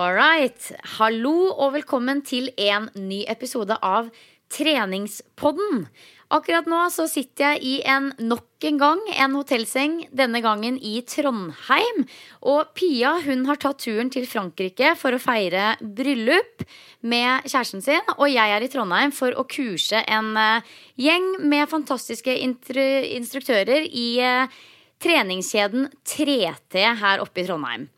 All right. Hallo og velkommen til en ny episode av Treningspodden. Akkurat nå så sitter jeg i en nok en gang en hotellseng, denne gangen i Trondheim. Og Pia hun har tatt turen til Frankrike for å feire bryllup med kjæresten sin. Og jeg er i Trondheim for å kurse en eh, gjeng med fantastiske instruktører i eh, treningskjeden 3T her oppe i Trondheim.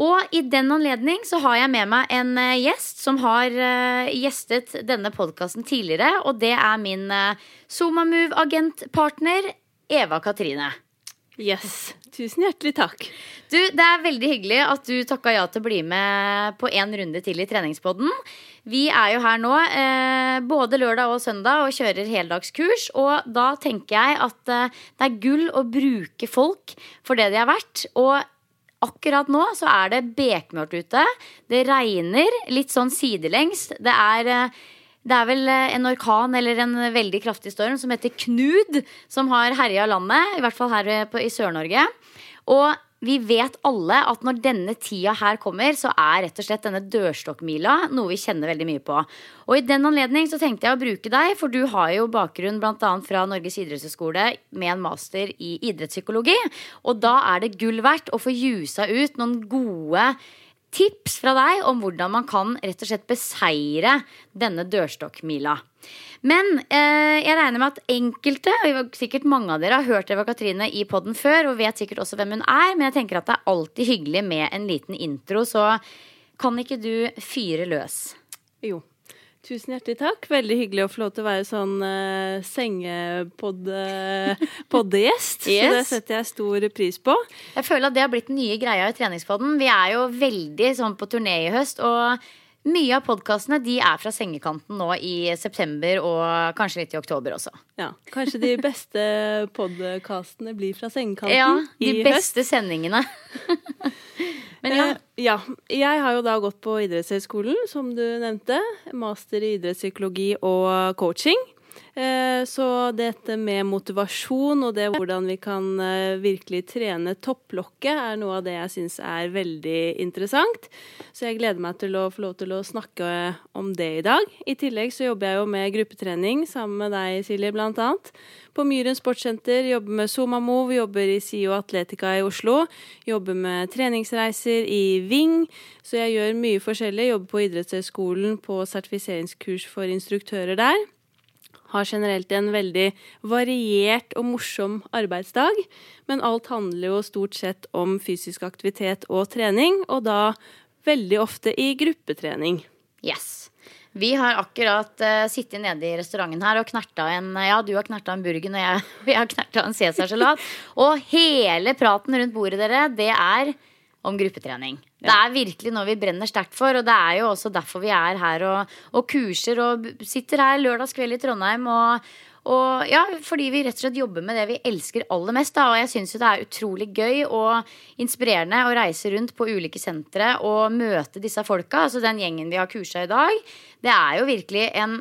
Og i den anledning så har jeg med meg en eh, gjest som har eh, gjestet denne podkasten tidligere. Og det er min uh, SomaMove-agentpartner Eva Katrine. Yes. Tusen hjertelig takk. Du, Det er veldig hyggelig at du takka ja til å bli med på en runde til i treningspodden. Vi er jo her nå eh, både lørdag og søndag og kjører heldagskurs. Og da tenker jeg at eh, det er gull å bruke folk for det de er verdt. Og Akkurat nå så er det bekmørkt ute. Det regner litt sånn sidelengs. Det er, det er vel en orkan eller en veldig kraftig storm som heter Knud, som har herja landet. I hvert fall her i Sør-Norge. Og vi vet alle at når denne tida her kommer, så er rett og slett denne dørstokkmila noe vi kjenner veldig mye på. Og i den anledning så tenkte jeg å bruke deg, for du har jo bakgrunn bl.a. fra Norges idrettshøgskole med en master i idrettspsykologi. Og da er det gull verdt å få jusa ut noen gode tips fra deg om hvordan man kan rett og slett beseire denne dørstokkmila. Men eh, jeg regner med at enkelte, og sikkert mange av dere, har hørt Eva Katrine i poden før og vet sikkert også hvem hun er, men jeg tenker at det er alltid hyggelig med en liten intro, så kan ikke du fyre løs? Jo. Tusen hjertelig takk. Veldig hyggelig å få lov til å være sånn uh, sengepodd-gjest. Uh, yes. Så det setter jeg stor pris på. Jeg føler at det har blitt den nye greia i treningspodden. Vi er jo veldig sånn på turné i høst. og mye av podkastene er fra sengekanten nå i september og kanskje litt i oktober også. Ja, Kanskje de beste podkastene blir fra sengekanten ja, i høst. Ja, De beste sendingene. Men ja. Eh, ja. Jeg har jo da gått på idrettshøyskolen, som du nevnte. Master i idrettspsykologi og coaching. Eh, så dette med motivasjon og det hvordan vi kan eh, virkelig trene topplokket, er noe av det jeg syns er veldig interessant. Så jeg gleder meg til å få lov til å snakke om det i dag. I tillegg så jobber jeg jo med gruppetrening sammen med deg, Silje, blant annet. På Myren sportssenter, jobber med Somamove, jobber i SIO Atletica i Oslo. Jobber med treningsreiser i Ving. Så jeg gjør mye forskjellig. Jobber på idrettshøyskolen på sertifiseringskurs for instruktører der har generelt en veldig variert og morsom arbeidsdag. Men alt handler jo stort sett om fysisk aktivitet og trening, og da veldig ofte i gruppetrening. Yes. Vi har akkurat uh, sittet nede i restauranten her og knerta en Ja, du har knerta en burgen, og jeg, jeg har knerta en cæsarsalat. og hele praten rundt bordet, dere, det er om gruppetrening. Ja. Det er virkelig noe vi brenner sterkt for, og det er jo også derfor vi er her og, og kurser og sitter her lørdagskveld i Trondheim og, og ja, fordi vi rett og slett jobber med det vi elsker aller mest. Da. Og jeg syns jo det er utrolig gøy og inspirerende å reise rundt på ulike sentre og møte disse folka. Altså den gjengen vi har kursa i dag. Det er jo virkelig en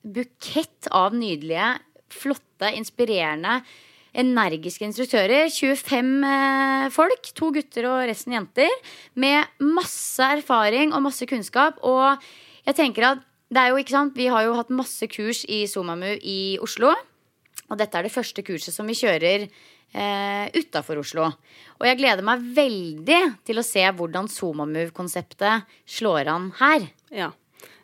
bukett av nydelige, flotte, inspirerende, energiske instruktører. 25 eh, folk, to gutter og resten jenter, med masse erfaring og masse kunnskap. Og jeg tenker at det er jo, ikke sant, Vi har jo hatt masse kurs i Somamu i Oslo. Og dette er det første kurset som vi kjører eh, utafor Oslo. Og jeg gleder meg veldig til å se hvordan Somamu-konseptet slår an her. Ja.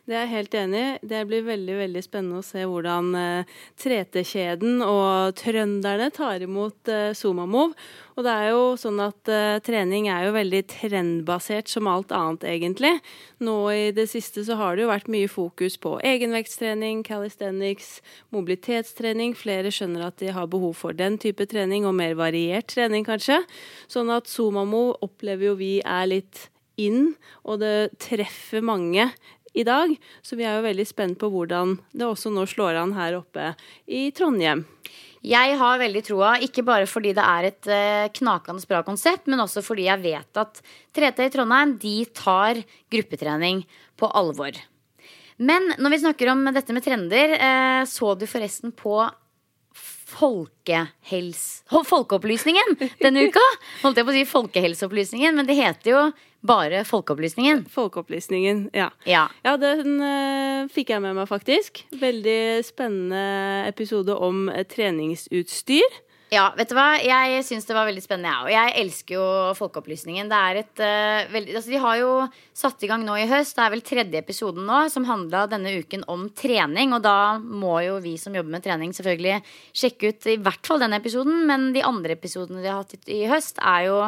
Det er jeg helt enig i. Det blir veldig veldig spennende å se hvordan uh, 3T-kjeden og trønderne tar imot uh, Somamov. Og det er jo sånn at uh, trening er jo veldig trendbasert som alt annet, egentlig. Nå i det siste så har det jo vært mye fokus på egenvektstrening, calisthenics, mobilitetstrening. Flere skjønner at de har behov for den type trening, og mer variert trening, kanskje. Sånn at Somamov opplever jo vi er litt inn, og det treffer mange i dag. Så vi er jo veldig spent på hvordan det også nå slår an her oppe i Trondheim. Jeg har veldig troa, ikke bare fordi det er et uh, knakende bra konsept, men også fordi jeg vet at 3T i Trondheim de tar gruppetrening på alvor. Men når vi snakker om dette med trender, uh, så du forresten på folkehels... Folkeopplysningen denne uka. Holdt jeg på å si Folkehelseopplysningen, men det heter jo bare Folkeopplysningen. Folkeopplysningen, ja. Ja, ja den uh, fikk jeg med meg, faktisk. Veldig spennende episode om treningsutstyr. Ja, vet du hva? Jeg syns det var veldig spennende, jeg ja. òg. Jeg elsker jo Folkeopplysningen. Det er et uh, veldig Altså, de har jo satt i gang nå i høst. Det er vel tredje episoden nå som handla denne uken om trening. Og da må jo vi som jobber med trening, selvfølgelig sjekke ut i hvert fall denne episoden. Men de andre episodene de har hatt i høst, er jo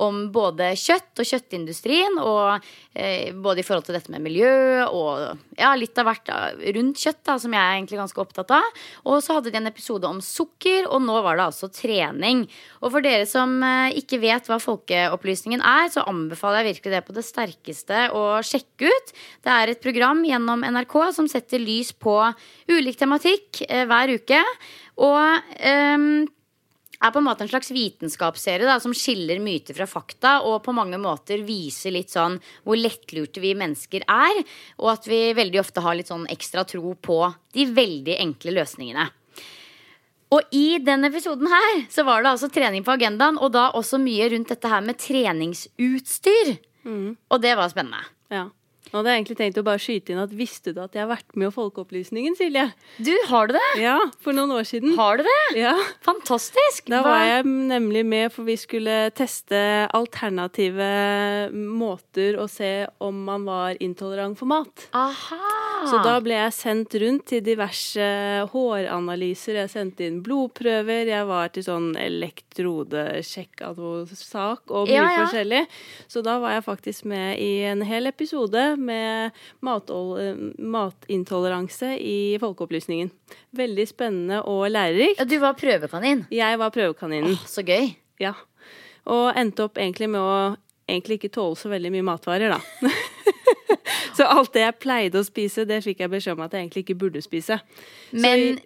om både kjøtt og kjøttindustrien. Og eh, både i forhold til dette med miljø og ja, litt av hvert rundt kjøtt, da, som jeg er egentlig ganske opptatt av. Og så hadde de en episode om sukker, og nå var det altså trening. Og for dere som eh, ikke vet hva Folkeopplysningen er, så anbefaler jeg virkelig det på det sterkeste å sjekke ut. Det er et program gjennom NRK som setter lys på ulik tematikk eh, hver uke. Og um, er på en måte en slags vitenskapsserie da, som skiller myter fra fakta, og på mange måter viser litt sånn hvor lettlurte vi mennesker er, og at vi veldig ofte har litt sånn ekstra tro på de veldig enkle løsningene. Og i den episoden her så var det altså trening på agendaen, og da også mye rundt dette her med treningsutstyr. Mm. Og det var spennende. Ja. Nå hadde jeg egentlig tenkt å bare skyte inn at visste du at jeg har vært med i Folkeopplysningen, Silje? Du, har du det? Ja, for noen år siden. Har du det? Ja. Fantastisk. Da var jeg nemlig med, for vi skulle teste alternative måter å se om man var intolerant for mat. Aha. Så da ble jeg sendt rundt til diverse håranalyser. Jeg sendte inn blodprøver, jeg var til sånn elektrodesjekk av noe sak og mye ja, ja. forskjellig. Så da var jeg faktisk med i en hel episode med matintoleranse i Folkeopplysningen. Veldig spennende og lærerikt. Ja, du var prøvekanin? Jeg var prøvekaninen. Åh, så gøy. Ja. Og endte opp egentlig med å egentlig ikke tåle så veldig mye matvarer, da. så alt det jeg pleide å spise, det fikk jeg beskjed om at jeg egentlig ikke burde spise. Men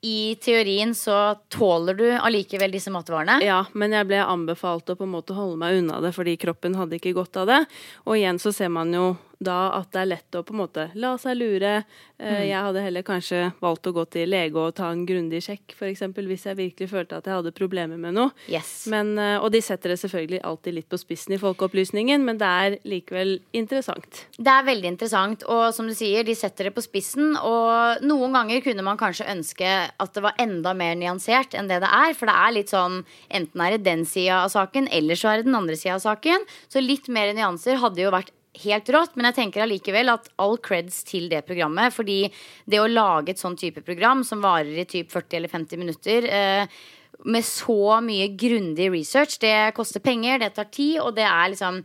i teorien så tåler du allikevel disse matvarene? Ja, men jeg ble anbefalt å på en måte holde meg unna det fordi kroppen hadde ikke godt av det. Og igjen så ser man jo da at det er lett å på en måte la seg lure. Eh, mm. Jeg hadde heller kanskje valgt å gå til lege og ta en grundig sjekk, f.eks. hvis jeg virkelig følte at jeg hadde problemer med noe. Yes. Men, eh, og de setter det selvfølgelig alltid litt på spissen i Folkeopplysningen, men det er likevel interessant. Det er veldig interessant, og som du sier, de setter det på spissen. Og noen ganger kunne man kanskje ønske at det var enda mer nyansert enn det det er. For det er litt sånn enten er det den sida av saken, eller så er det den andre sida av saken. Så litt mer nyanser hadde jo vært helt rått, men jeg tenker allikevel at all creds til det programmet. Fordi det å lage et sånn type program som varer i typ 40 eller 50 minutter eh, med så mye grundig research, det koster penger, det tar tid, og det er liksom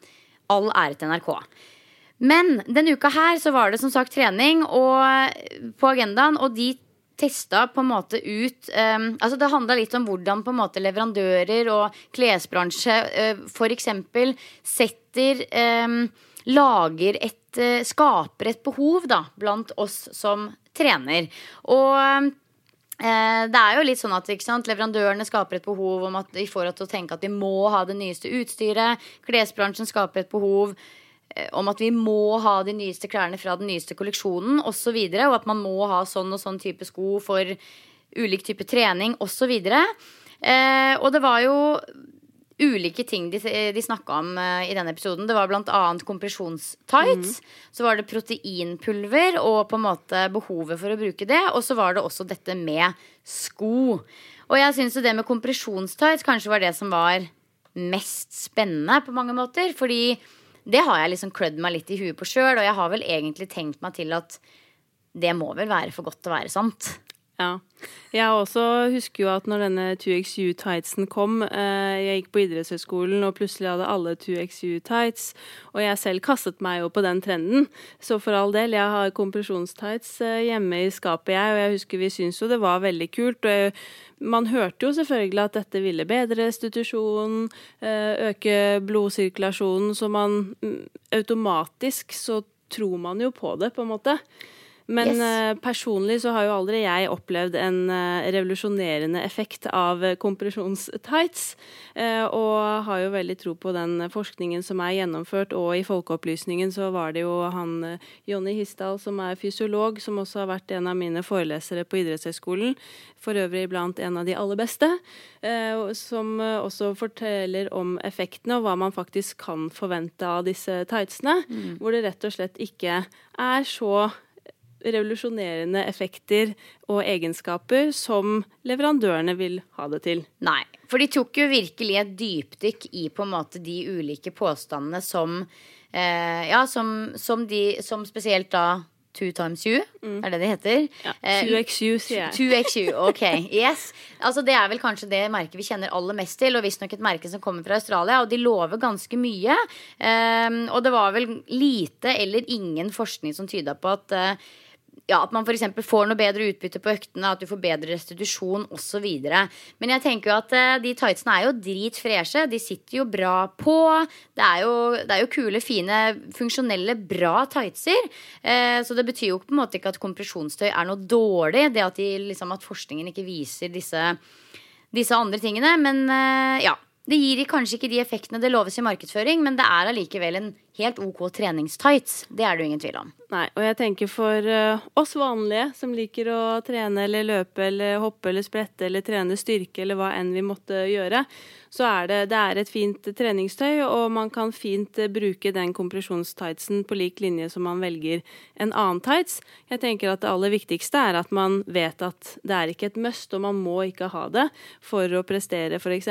all ære til NRK. Men denne uka her så var det som sagt trening og på agendaen, og de testa på en måte ut um, Altså det handla litt om hvordan på en måte leverandører og klesbransje uh, f.eks. setter um, Lager et uh, Skaper et behov da blant oss som trener. Og uh, det er jo litt sånn at sant, Leverandørene skaper et behov om at de får oss til å tenke at vi må ha det nyeste utstyret. Klesbransjen skaper et behov Eh, om at vi må ha de nyeste klærne fra den nyeste kolleksjonen osv. Og, så videre, og at man må ha sånn og sånn type sko for ulik type trening osv. Eh, og det var jo ulike ting de, de snakka om uh, i denne episoden. Det var bl.a. kompresjonstights. Mm. Så var det proteinpulver og på en måte behovet for å bruke det. Og så var det også dette med sko. Og jeg syns det med kompresjonstights kanskje var det som var mest spennende på mange måter. Fordi det har jeg liksom klødd meg litt i huet på sjøl, og jeg har vel egentlig tenkt meg til at det må vel være for godt til å være sant. Ja. Jeg også husker jo at når denne 2XU-tightsen kom eh, Jeg gikk på idrettshøyskolen, og plutselig hadde alle 2XU-tights. Og jeg selv kastet meg jo på den trenden. Så for all del, jeg har kompresjonstights eh, hjemme i skapet, jeg. Og jeg husker vi syntes jo det var veldig kult. og man hørte jo selvfølgelig at dette ville bedre restitusjonen, eh, øke blodsirkulasjonen, så man mm, automatisk så tror man jo på det, på en måte. Men yes. uh, personlig så har jo aldri jeg opplevd en uh, revolusjonerende effekt av uh, kompresjonstights. og har jo veldig tro på den forskningen som er gjennomført, og i Folkeopplysningen så var det jo han Jonny Hisdal som er fysiolog, som også har vært en av mine forelesere på idrettshøyskolen. For øvrig blant en av de aller beste. som også forteller om effektene og hva man faktisk kan forvente av disse tightsene. Mm. Hvor det rett og slett ikke er så revolusjonerende effekter og egenskaper som leverandørene vil ha det til. Nei, for de tok jo virkelig et dypdykk i på en måte de ulike påstandene som eh, Ja, som, som, de, som spesielt da Two times you, mm. er det det heter? Ja, 2XU, eh, sier jeg. 2XU, ok, yes Altså Det er vel kanskje det merket vi kjenner aller mest til, og visstnok et merke som kommer fra Australia. Og de lover ganske mye. Um, og det var vel lite eller ingen forskning som tyda på at uh, ja, at man f.eks. får noe bedre utbytte på øktene, at du får bedre restitusjon osv. Men jeg tenker jo at uh, de tightsene er jo dritfreshe. De sitter jo bra på. Det er jo, det er jo kule, fine, funksjonelle, bra tightser. Eh, så det betyr jo på en måte ikke at kompresjonstøy er noe dårlig. Det at, de, liksom, at forskningen ikke viser disse, disse andre tingene. Men eh, ja. Det gir kanskje ikke de effektene det loves i markedsføring, men det er allikevel en helt OK treningstights. Det er det jo ingen tvil om. Nei, og jeg tenker for uh, oss vanlige som liker å trene eller løpe eller hoppe eller sprette eller trene styrke eller hva enn vi måtte gjøre, så er det, det er et fint treningstøy, og man kan fint uh, bruke den kompresjonstightsen på lik linje som man velger en annen tights. Jeg tenker at det aller viktigste er at man vet at det er ikke et must, og man må ikke ha det for å prestere, f.eks.,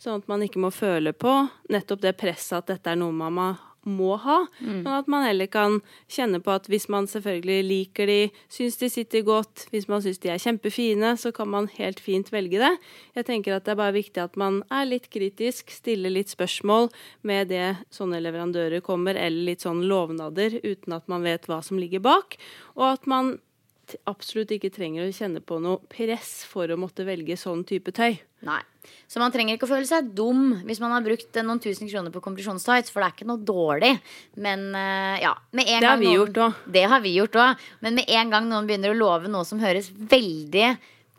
sånn at man ikke må føle på nettopp det presset at dette er noe man må må ha. Mm. Men at man heller kan kjenne på at hvis man selvfølgelig liker de, syns de sitter godt, hvis man syns de er kjempefine, så kan man helt fint velge det. Jeg tenker at det er bare viktig at man er litt kritisk, stiller litt spørsmål med det sånne leverandører kommer, eller litt sånn lovnader uten at man vet hva som ligger bak. Og at man absolutt ikke trenger å kjenne på noe press for å måtte velge sånn type tøy. Nei. Så man trenger ikke å føle seg dum hvis man har brukt noen tusen kroner på kompresjonstights, for det er ikke noe dårlig. Men uh, ja Det har vi noen, gjort òg. Det har vi gjort òg. Men med en gang noen begynner å love noe som høres veldig,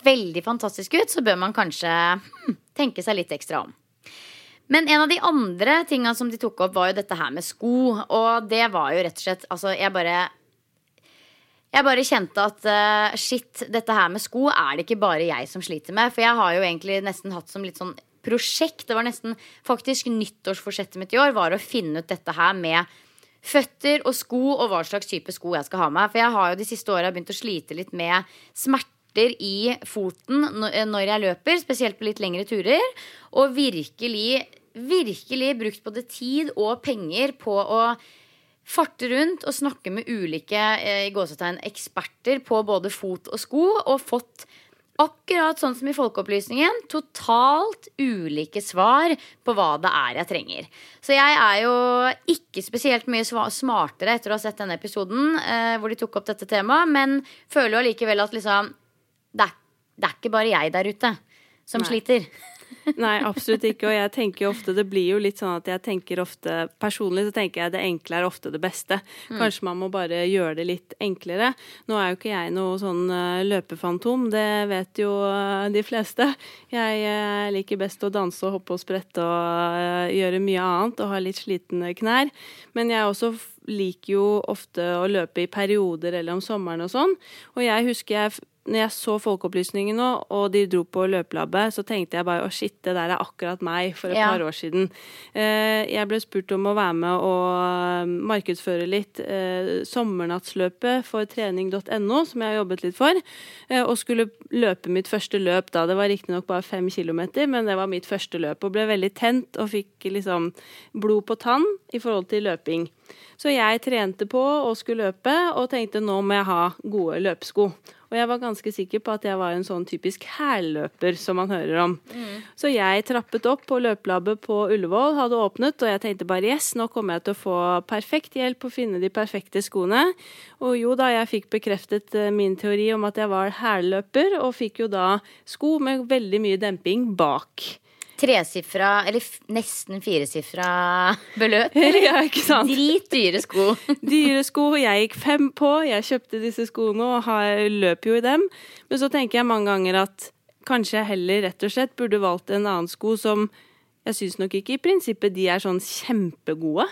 veldig fantastisk ut, så bør man kanskje hm, tenke seg litt ekstra om. Men en av de andre tinga som de tok opp, var jo dette her med sko. Og det var jo rett og slett Altså, jeg bare jeg bare kjente at uh, shit, dette her med sko er det ikke bare jeg som sliter med. For jeg har jo egentlig nesten hatt som litt sånn prosjekt. Det var nesten faktisk nyttårsforsettet mitt i år var å finne ut dette her med føtter og sko og hva slags type sko jeg skal ha med. For jeg har jo de siste åra begynt å slite litt med smerter i foten når jeg løper, spesielt på litt lengre turer. Og virkelig, virkelig brukt både tid og penger på å farte rundt og snakke med ulike eh, eksperter på både fot og sko, og fått Akkurat sånn som i Folkeopplysningen. Totalt ulike svar på hva det er jeg trenger. Så jeg er jo ikke spesielt mye smartere etter å ha sett denne episoden eh, hvor de tok opp dette temaet, men føler jo allikevel at liksom det er, det er ikke bare jeg der ute som Nei. sliter. Nei, absolutt ikke. Og jeg tenker jo ofte Det blir jo litt sånn at jeg tenker ofte Personlig så tenker jeg det enkle er ofte det beste. Mm. Kanskje man må bare gjøre det litt enklere. Nå er jo ikke jeg noe sånn eh, løpefantom, det vet jo eh, de fleste. Jeg eh, liker best å danse og hoppe og sprette og gjøre mye annet og ha litt slitne knær. Men jeg også liker jo ofte å løpe i perioder eller om sommeren og sånn. Og jeg husker jeg når jeg så Folkeopplysningen nå, og de dro på løpelabbet, så tenkte jeg bare å shit, det der er akkurat meg for et ja. par år siden. Eh, jeg ble spurt om å være med og eh, markedsføre litt eh, sommernattsløpet for trening.no, som jeg har jobbet litt for, og skulle løpe mitt første løp da. Det var riktignok bare fem kilometer, men det var mitt første løp, og ble veldig tent og fikk liksom blod på tann i forhold til løping. Så jeg trente på og skulle løpe, og tenkte nå må jeg ha gode løpesko. Og jeg var ganske sikker på at jeg var en sånn typisk hælløper som man hører om. Mm. Så jeg trappet opp på løpelabbet på Ullevål, hadde åpnet, og jeg tenkte bare yes, nå kommer jeg til å få perfekt hjelp å finne de perfekte skoene. Og jo da, jeg fikk bekreftet eh, min teori om at jeg var hælløper, og fikk jo da sko med veldig mye demping bak tresifra, eller nesten firesifra beløp. ja, ikke sant? Dritdyre sko. Dyre sko. Jeg gikk fem på. Jeg kjøpte disse skoene og har, løp jo i dem. Men så tenker jeg mange ganger at kanskje jeg heller rett og slett burde valgt en annen sko som Jeg syns nok ikke i prinsippet de er sånn kjempegode.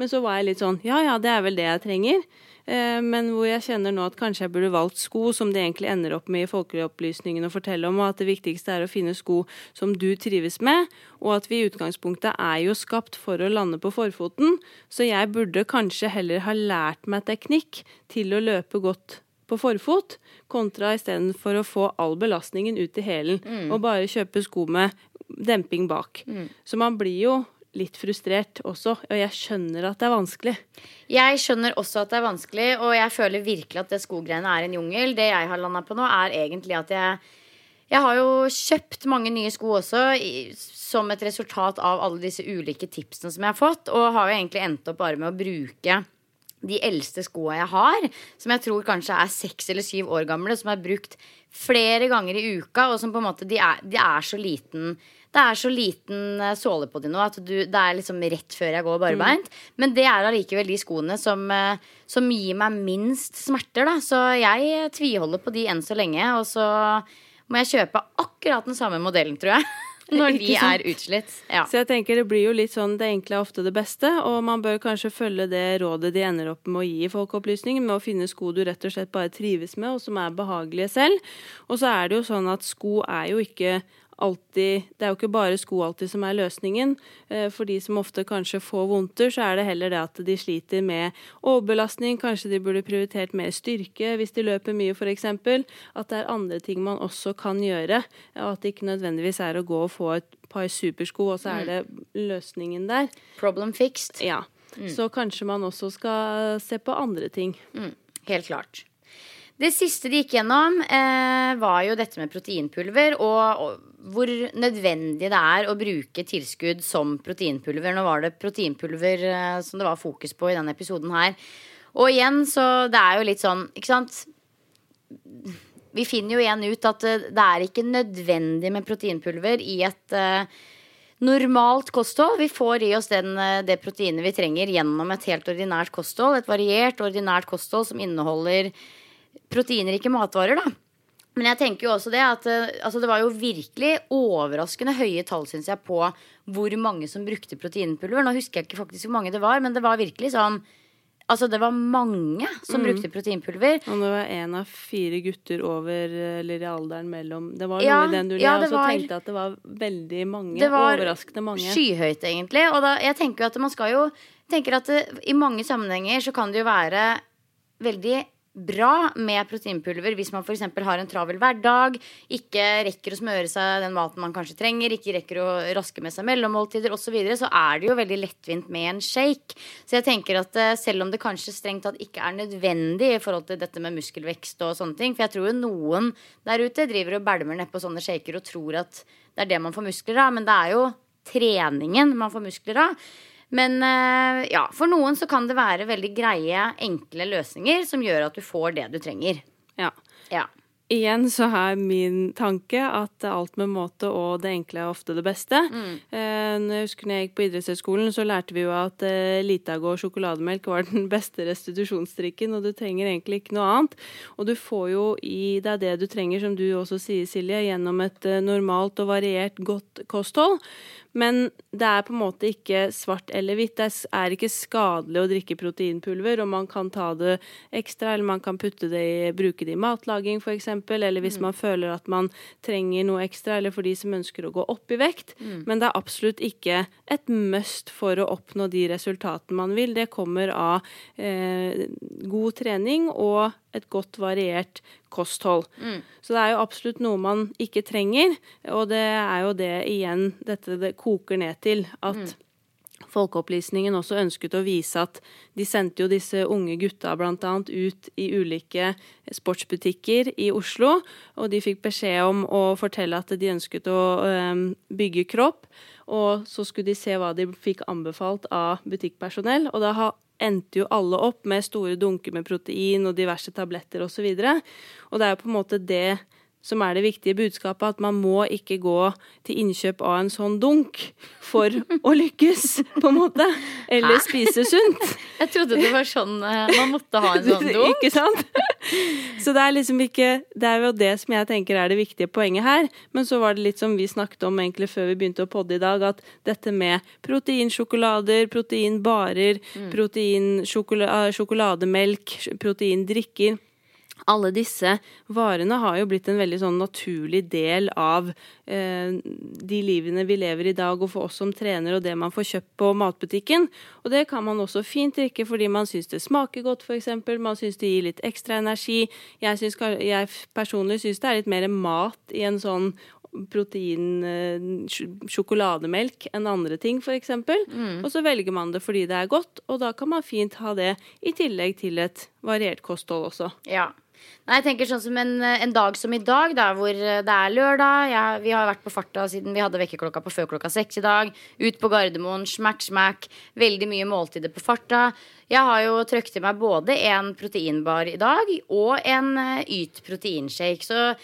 Men så var jeg litt sånn Ja ja, det er vel det jeg trenger. Eh, men hvor jeg kjenner nå at kanskje jeg burde valgt sko som det egentlig ender opp med i folkeopplysningen å fortelle om, og at det viktigste er å finne sko som du trives med, og at vi i utgangspunktet er jo skapt for å lande på forfoten, så jeg burde kanskje heller ha lært meg teknikk til å løpe godt på forfot, kontra istedenfor å få all belastningen ut i hælen mm. og bare kjøpe sko med demping bak. Mm. Så man blir jo litt frustrert også, og jeg skjønner at det er vanskelig. Jeg skjønner også at det er vanskelig, og jeg føler virkelig at det skogreiene er en jungel. Det jeg har landa på nå, er egentlig at jeg jeg har jo kjøpt mange nye sko også som et resultat av alle disse ulike tipsene som jeg har fått, og har jo egentlig endt opp bare med å bruke de eldste skoa jeg har, som jeg tror kanskje er seks eller syv år gamle, som er brukt flere ganger i uka, og som på en måte de er, de er så liten det er så liten eh, såle på de nå at du, det er liksom rett før jeg går barbeint. Mm. Men det er allikevel de skoene som, eh, som, gir meg minst smerter, da. Så jeg tviholder på de enn så lenge. Og så må jeg kjøpe akkurat den samme modellen, tror jeg. Når de er utslitt. Ja. Så jeg tenker det blir jo litt sånn det enkle er ofte det beste, og man bør kanskje følge det rådet de ender opp med å gi i Folkeopplysningen, med å finne sko du rett og slett bare trives med, og som er behagelige selv. Og så er det jo sånn at sko er jo ikke alltid Det er jo ikke bare sko alltid som er løsningen. Eh, for de som ofte kanskje får vondter, så er det heller det at de sliter med overbelastning. Kanskje de burde prioritert mer styrke hvis de løper mye, f.eks. At det er andre ting man også kan gjøre. Og at det ikke nødvendigvis er å gå og få et par supersko, og så er mm. det løsningen der. Problem fixed. Ja. Mm. Så kanskje man også skal se på andre ting. Mm. Helt klart. Det siste de gikk gjennom, eh, var jo dette med proteinpulver, og, og, hvor nødvendig det er å bruke tilskudd som proteinpulver. Nå var det proteinpulver eh, som det var fokus på i denne episoden her. Og igjen, så det er jo litt sånn, ikke sant Vi finner jo igjen ut at det, det er ikke nødvendig med proteinpulver i et eh, normalt kosthold. Vi får i oss den, eh, det proteinet vi trenger gjennom et helt ordinært kosthold. Et variert, ordinært kosthold som inneholder proteinrike matvarer, da. Men jeg tenker jo også det at eh, altså det var jo virkelig overraskende høye tall, syns jeg, på hvor mange som brukte proteinpulver. Nå husker jeg ikke faktisk hvor mange det var, men det var virkelig sånn Altså, det var mange som mm. brukte proteinpulver. Og det var én av fire gutter over eller i alderen mellom Det var ja, i den du ja, også var, tenkte at det var veldig mange. Det var overraskende mange. Skyhøyt, egentlig. Og da, jeg tenker jo at man skal jo tenker at det, i mange sammenhenger så kan det jo være veldig bra med proteinpulver hvis man f.eks. har en travel hverdag, ikke rekker å smøre seg den maten man kanskje trenger, ikke rekker å raske med seg mellommåltider osv., så, videre, så er det jo veldig lettvint med en shake. Så jeg tenker at eh, selv om det kanskje strengt tatt ikke er nødvendig i forhold til dette med muskelvekst og sånne ting, for jeg tror jo noen der ute driver og bælmer nedpå sånne shaker og tror at det er det man får muskler av, men det er jo treningen man får muskler av. Men eh, ja, for noen så kan det være veldig greie, enkle løsninger som gjør at du får det du trenger. Ja. ja. Igjen så er min tanke at alt med måte og det enkle er ofte det beste. Mm. Eh, når jeg husker når jeg gikk på idrettshøyskolen, så lærte vi jo at eh, Litago og sjokolademelk var den beste restitusjonsdrikken, og du trenger egentlig ikke noe annet. Og du får jo i deg det du trenger, som du også sier, Silje, gjennom et normalt og variert godt kosthold. Men det er på en måte ikke svart eller hvitt. Det er ikke skadelig å drikke proteinpulver, og man kan ta det ekstra, eller man kan det i, bruke det i matlaging f.eks., eller hvis mm. man føler at man trenger noe ekstra, eller for de som ønsker å gå opp i vekt. Mm. Men det er absolutt ikke et must for å oppnå de resultatene man vil. Det kommer av eh, god trening og et godt variert kosthold. Mm. Så det er jo absolutt noe man ikke trenger, og det er jo det igjen dette det koker ned til. At mm. Folkeopplysningen også ønsket å vise at de sendte jo disse unge gutta bl.a. ut i ulike sportsbutikker i Oslo, og de fikk beskjed om å fortelle at de ønsket å um, bygge kropp. Og så skulle de se hva de fikk anbefalt av butikkpersonell. Og da endte jo alle opp med store dunker med protein og diverse tabletter osv. Og, så og det er jo på en måte det som er det viktige budskapet, at man må ikke gå til innkjøp av en sånn dunk for å lykkes, på en måte. Eller Hæ? spise sunt. Jeg trodde det var sånn eh, man måtte ha en sånn dunk. ikke sant? Så det er liksom ikke Det er jo det som jeg tenker er det viktige poenget her. Men så var det litt som vi snakket om egentlig før vi begynte å podde i dag, at dette med proteinsjokolader, proteinbarer, mm. proteinsjokolademelk, proteindrikker alle disse varene har jo blitt en veldig sånn naturlig del av eh, de livene vi lever i dag, og for oss som trener, og det man får kjøpt på matbutikken. Og det kan man også fint drikke fordi man syns det smaker godt, f.eks. Man syns det gir litt ekstra energi. Jeg, synes, jeg personlig syns det er litt mer mat i en sånn protein eh, sjokolademelk enn andre ting, f.eks. Mm. Og så velger man det fordi det er godt, og da kan man fint ha det i tillegg til et variert kosthold også. Ja. Nei, jeg tenker sånn som en, en, dag som i dag, da, hvor det er lørdag. Ja, vi har vært på farta siden vi hadde vekkerklokka på før klokka seks i dag. Ut på Gardermoen, smack, smack. Veldig mye måltider på farta. Jeg har jo trøkt i meg både en proteinbar i dag og en uh, Yt proteinshake. Så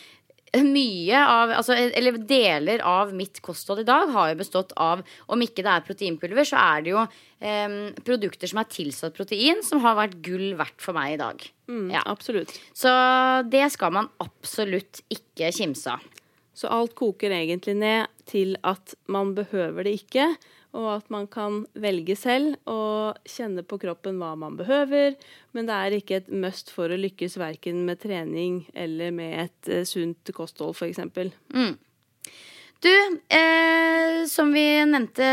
mye av altså, Eller deler av mitt kosthold i dag har jo bestått av Om ikke det er proteinpulver, så er det jo eh, produkter som er tilsatt protein, som har vært gull verdt for meg i dag. Mm, ja. Absolutt. Så det skal man absolutt ikke kimse av. Så alt koker egentlig ned til at man behøver det ikke og at man kan velge selv og kjenne på kroppen hva man behøver. Men det er ikke et must for å lykkes verken med trening eller med et uh, sunt kosthold, f.eks. Mm. Du, eh, som vi nevnte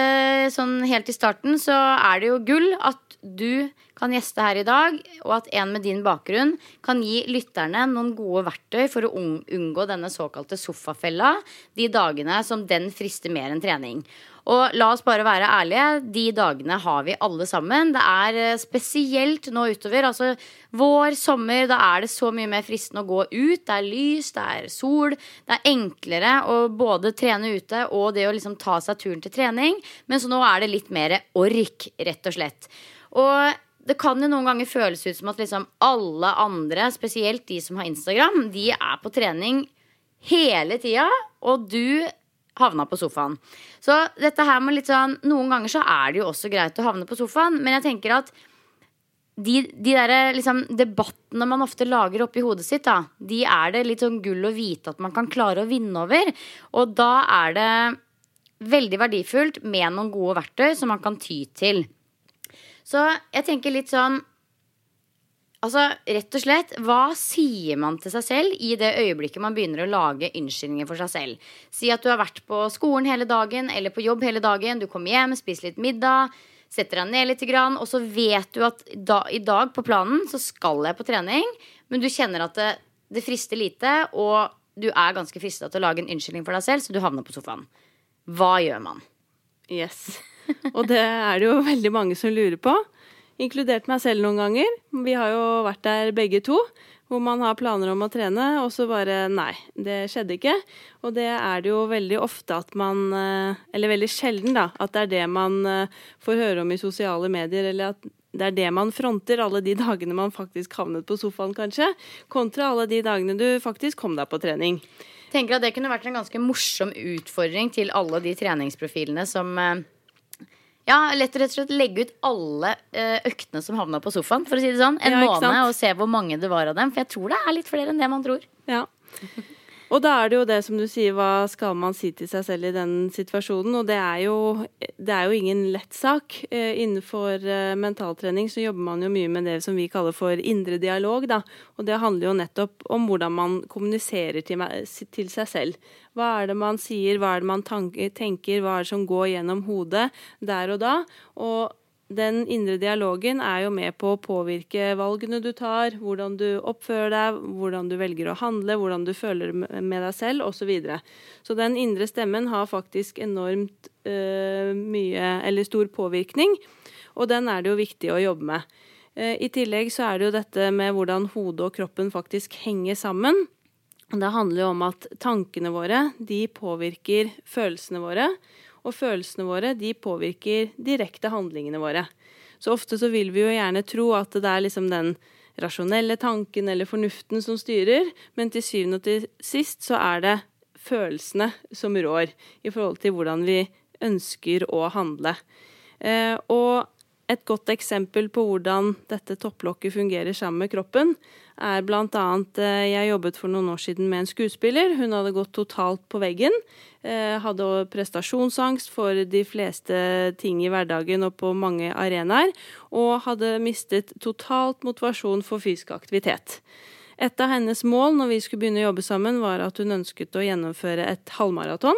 sånn helt i starten, så er det jo gull at du kan gjeste her i dag, og at en med din bakgrunn kan gi lytterne noen gode verktøy for å unngå denne såkalte sofafella de dagene som den frister mer enn trening. Og la oss bare være ærlige, de dagene har vi alle sammen. Det er eh, spesielt nå utover. Altså vår, sommer, da er det så mye mer fristende å gå ut. Det er lys, det er sol. Det er enklere å både trene ute og det å liksom ta seg turen til trening. Men så nå er det litt mer ork, rett og slett. Og det kan jo noen ganger føles ut som at liksom alle andre, spesielt de som har Instagram, de er på trening hele tida. Og du havna på sofaen. Så dette her med litt sånn Noen ganger så er det jo også greit å havne på sofaen, men jeg tenker at de, de der, liksom, debattene man ofte lager oppi hodet sitt, da, de er det litt sånn gull å vite at man kan klare å vinne over. Og da er det veldig verdifullt med noen gode verktøy som man kan ty til. Så jeg tenker litt sånn Altså, rett og slett, Hva sier man til seg selv i det øyeblikket man begynner å lage unnskyldninger for seg selv? Si at du har vært på skolen hele dagen eller på jobb hele dagen. Du kommer hjem, spiser litt middag, setter deg ned litt, og så vet du at da, i dag på planen så skal jeg på trening, men du kjenner at det, det frister lite, og du er ganske frista til å lage en unnskyldning for deg selv, så du havner på sofaen. Hva gjør man? Yes. Og det er det jo veldig mange som lurer på. Inkludert meg selv noen ganger. Vi har jo vært der begge to hvor man har planer om å trene, og så bare nei, det skjedde ikke. Og det er det jo veldig ofte at man eh, Eller veldig sjelden, da, at det er det man eh, får høre om i sosiale medier, eller at det er det man fronter alle de dagene man faktisk havnet på sofaen, kanskje, kontra alle de dagene du faktisk kom deg på trening. Tenker at det kunne vært en ganske morsom utfordring til alle de treningsprofilene som eh, ja, lett og rett og slett legge ut alle uh, øktene som havna på sofaen, for å si det sånn. En ja, måned, og se hvor mange det var av dem. For jeg tror det er litt flere enn det man tror. Ja. Og da er det jo det som du sier, hva skal man si til seg selv i den situasjonen? Og det er jo, det er jo ingen lett sak. Eh, innenfor eh, mentaltrening så jobber man jo mye med det som vi kaller for indre dialog, da. Og det handler jo nettopp om hvordan man kommuniserer til, til seg selv. Hva er det man sier, hva er det man tenker, hva er det som går gjennom hodet der og da? Og den indre dialogen er jo med på å påvirke valgene du tar, hvordan du oppfører deg, hvordan du velger å handle, hvordan du føler med deg selv osv. Så, videre. så den indre stemmen har faktisk enormt uh, mye, eller stor påvirkning, og den er det jo viktig å jobbe med. Uh, I tillegg så er det jo dette med hvordan hodet og kroppen faktisk henger sammen. Det handler jo om at tankene våre de påvirker følelsene våre. Og følelsene våre de påvirker direkte handlingene våre. Så ofte så vil vi jo gjerne tro at det er liksom den rasjonelle tanken eller fornuften som styrer, men til syvende og til sist så er det følelsene som rår i forhold til hvordan vi ønsker å handle. Eh, og et godt eksempel på hvordan dette topplokket fungerer sammen med kroppen, er bl.a. Eh, jeg jobbet for noen år siden med en skuespiller. Hun hadde gått totalt på veggen. Eh, hadde prestasjonsangst for de fleste ting i hverdagen og på mange arenaer. Og hadde mistet totalt motivasjon for fysisk aktivitet. Et av hennes mål når vi skulle begynne å jobbe sammen, var at hun ønsket å gjennomføre et halvmaraton.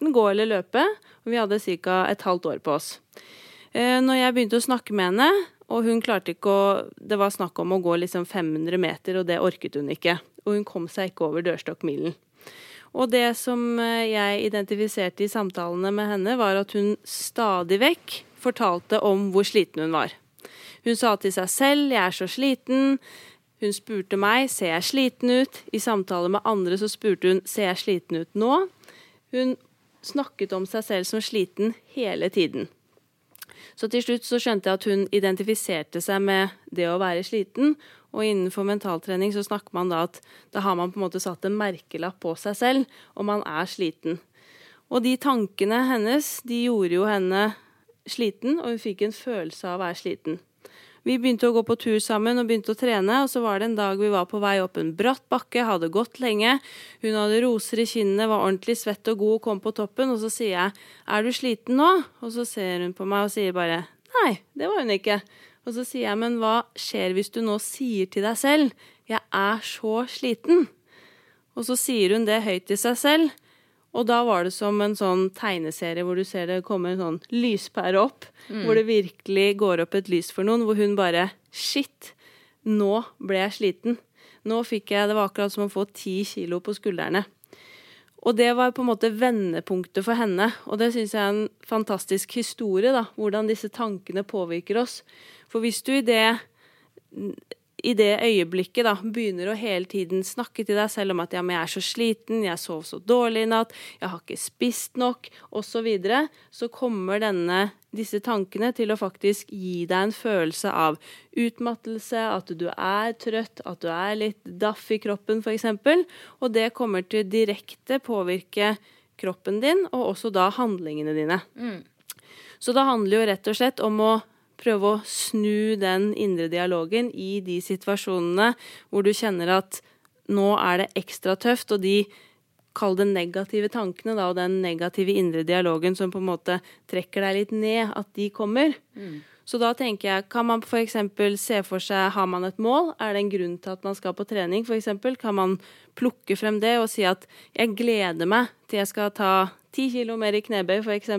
gå eller løpe, og vi hadde ca. et halvt år på oss. Eh, når jeg begynte å snakke med henne, og hun klarte ikke å Det var snakk om å gå liksom 500 meter, og det orket hun ikke. Og hun kom seg ikke over dørstokkmilen. Og det som eh, jeg identifiserte i samtalene med henne, var at hun stadig vekk fortalte om hvor sliten hun var. Hun sa til seg selv 'jeg er så sliten'. Hun spurte meg 'ser jeg sliten ut'? I samtale med andre så spurte hun 'ser jeg sliten ut nå'? Hun snakket om seg selv som sliten hele tiden. Så til slutt så skjønte jeg at hun identifiserte seg med det å være sliten. Og innenfor mentaltrening så snakker man da at da har man på en måte satt en merkelapp på seg selv, og man er sliten. Og de tankene hennes, de gjorde jo henne sliten, og hun fikk en følelse av å være sliten. Vi begynte å gå på tur sammen og begynte å trene, og så var det en dag vi var på vei opp en bratt bakke, hadde gått lenge. Hun hadde roser i kinnene, var ordentlig svett og god og kom på toppen, og så sier jeg 'Er du sliten nå?' Og så ser hun på meg og sier bare Nei, det var hun ikke. Og så sier jeg, men hva skjer hvis du nå sier til deg selv 'jeg er så sliten'? Og så sier hun det høyt til seg selv. Og da var det som en sånn tegneserie hvor du ser det komme en sånn lyspære opp. Mm. Hvor det virkelig går opp et lys for noen, hvor hun bare Shit, nå ble jeg sliten. Nå fikk jeg Det var akkurat som å få ti kilo på skuldrene. Og det var på en måte vendepunktet for henne. Og det syns jeg er en fantastisk historie, da. Hvordan disse tankene påvirker oss. For hvis du i det i det øyeblikket da, begynner å hele tiden snakke til deg selv om at ja, men jeg er så sliten, jeg sov så dårlig i natt, jeg har ikke spist nok, osv., så, videre, så kommer denne, disse tankene til å faktisk gi deg en følelse av utmattelse, at du er trøtt, at du er litt daff i kroppen, f.eks. Og det kommer til direkte påvirke kroppen din, og også da handlingene dine. Mm. Så det handler jo rett og slett om å prøve å snu den indre dialogen i de situasjonene hvor du kjenner at nå er det ekstra tøft, og de Kall det negative tankene da, og den negative indre dialogen som på en måte trekker deg litt ned, at de kommer. Mm. Så da tenker jeg, kan man f.eks. se for seg Har man et mål? Er det en grunn til at man skal på trening, f.eks.? Kan man plukke frem det og si at jeg gleder meg til jeg skal ta ti kilo mer i knebøy, f.eks.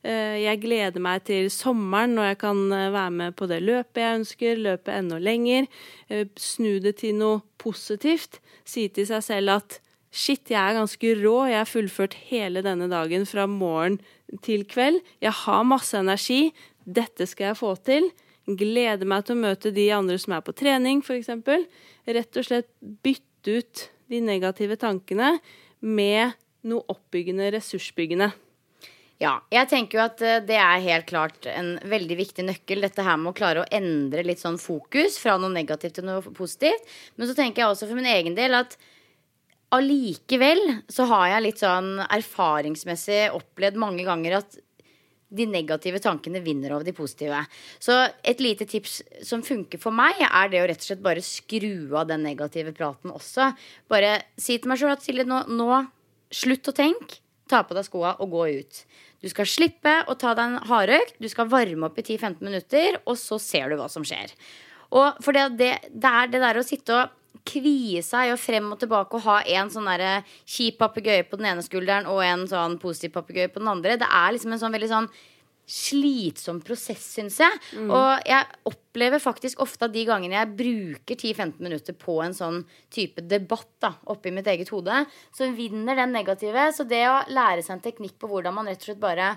Eh, jeg gleder meg til sommeren når jeg kan eh, være med på det løpet jeg ønsker, løpe enda lenger. Eh, snu det til noe positivt. Si til seg selv at shit, jeg er ganske rå, jeg har fullført hele denne dagen fra morgen til kveld. Jeg har masse energi, dette skal jeg få til. Gleder meg til å møte de andre som er på trening, f.eks. Rett og slett bytte ut de negative tankene med noe oppbyggende, ressursbyggende. Ja, jeg tenker jo at eh, det er helt klart en veldig viktig nøkkel. Dette her med å klare å endre litt sånn fokus fra noe negativt til noe positivt. Men så tenker jeg også for min egen del at allikevel så har jeg litt sånn erfaringsmessig opplevd mange ganger at de negative tankene vinner over de positive. Så et lite tips som funker for meg, er det å rett og slett bare skru av den negative praten også. Bare si til meg sjøl at Silje, nå, nå slutt å tenke. Ta på deg skoa og gå ut. Du skal slippe å ta deg en hardøkt. Du skal varme opp i 10-15 minutter, og så ser du hva som skjer. Og for det, det, det er det der å sitte og kvie seg og frem og tilbake og ha en sånn der kjip papegøye på den ene skulderen og en sånn positiv papegøye på den andre. Det er liksom en sånn veldig sånn slitsom prosess, syns jeg. Mm. Og jeg opplever faktisk ofte at de gangene jeg bruker 10-15 minutter på en sånn type debatt da, oppi mitt eget hode, så vinner den negative. Så det å lære seg en teknikk på hvordan man rett og slett bare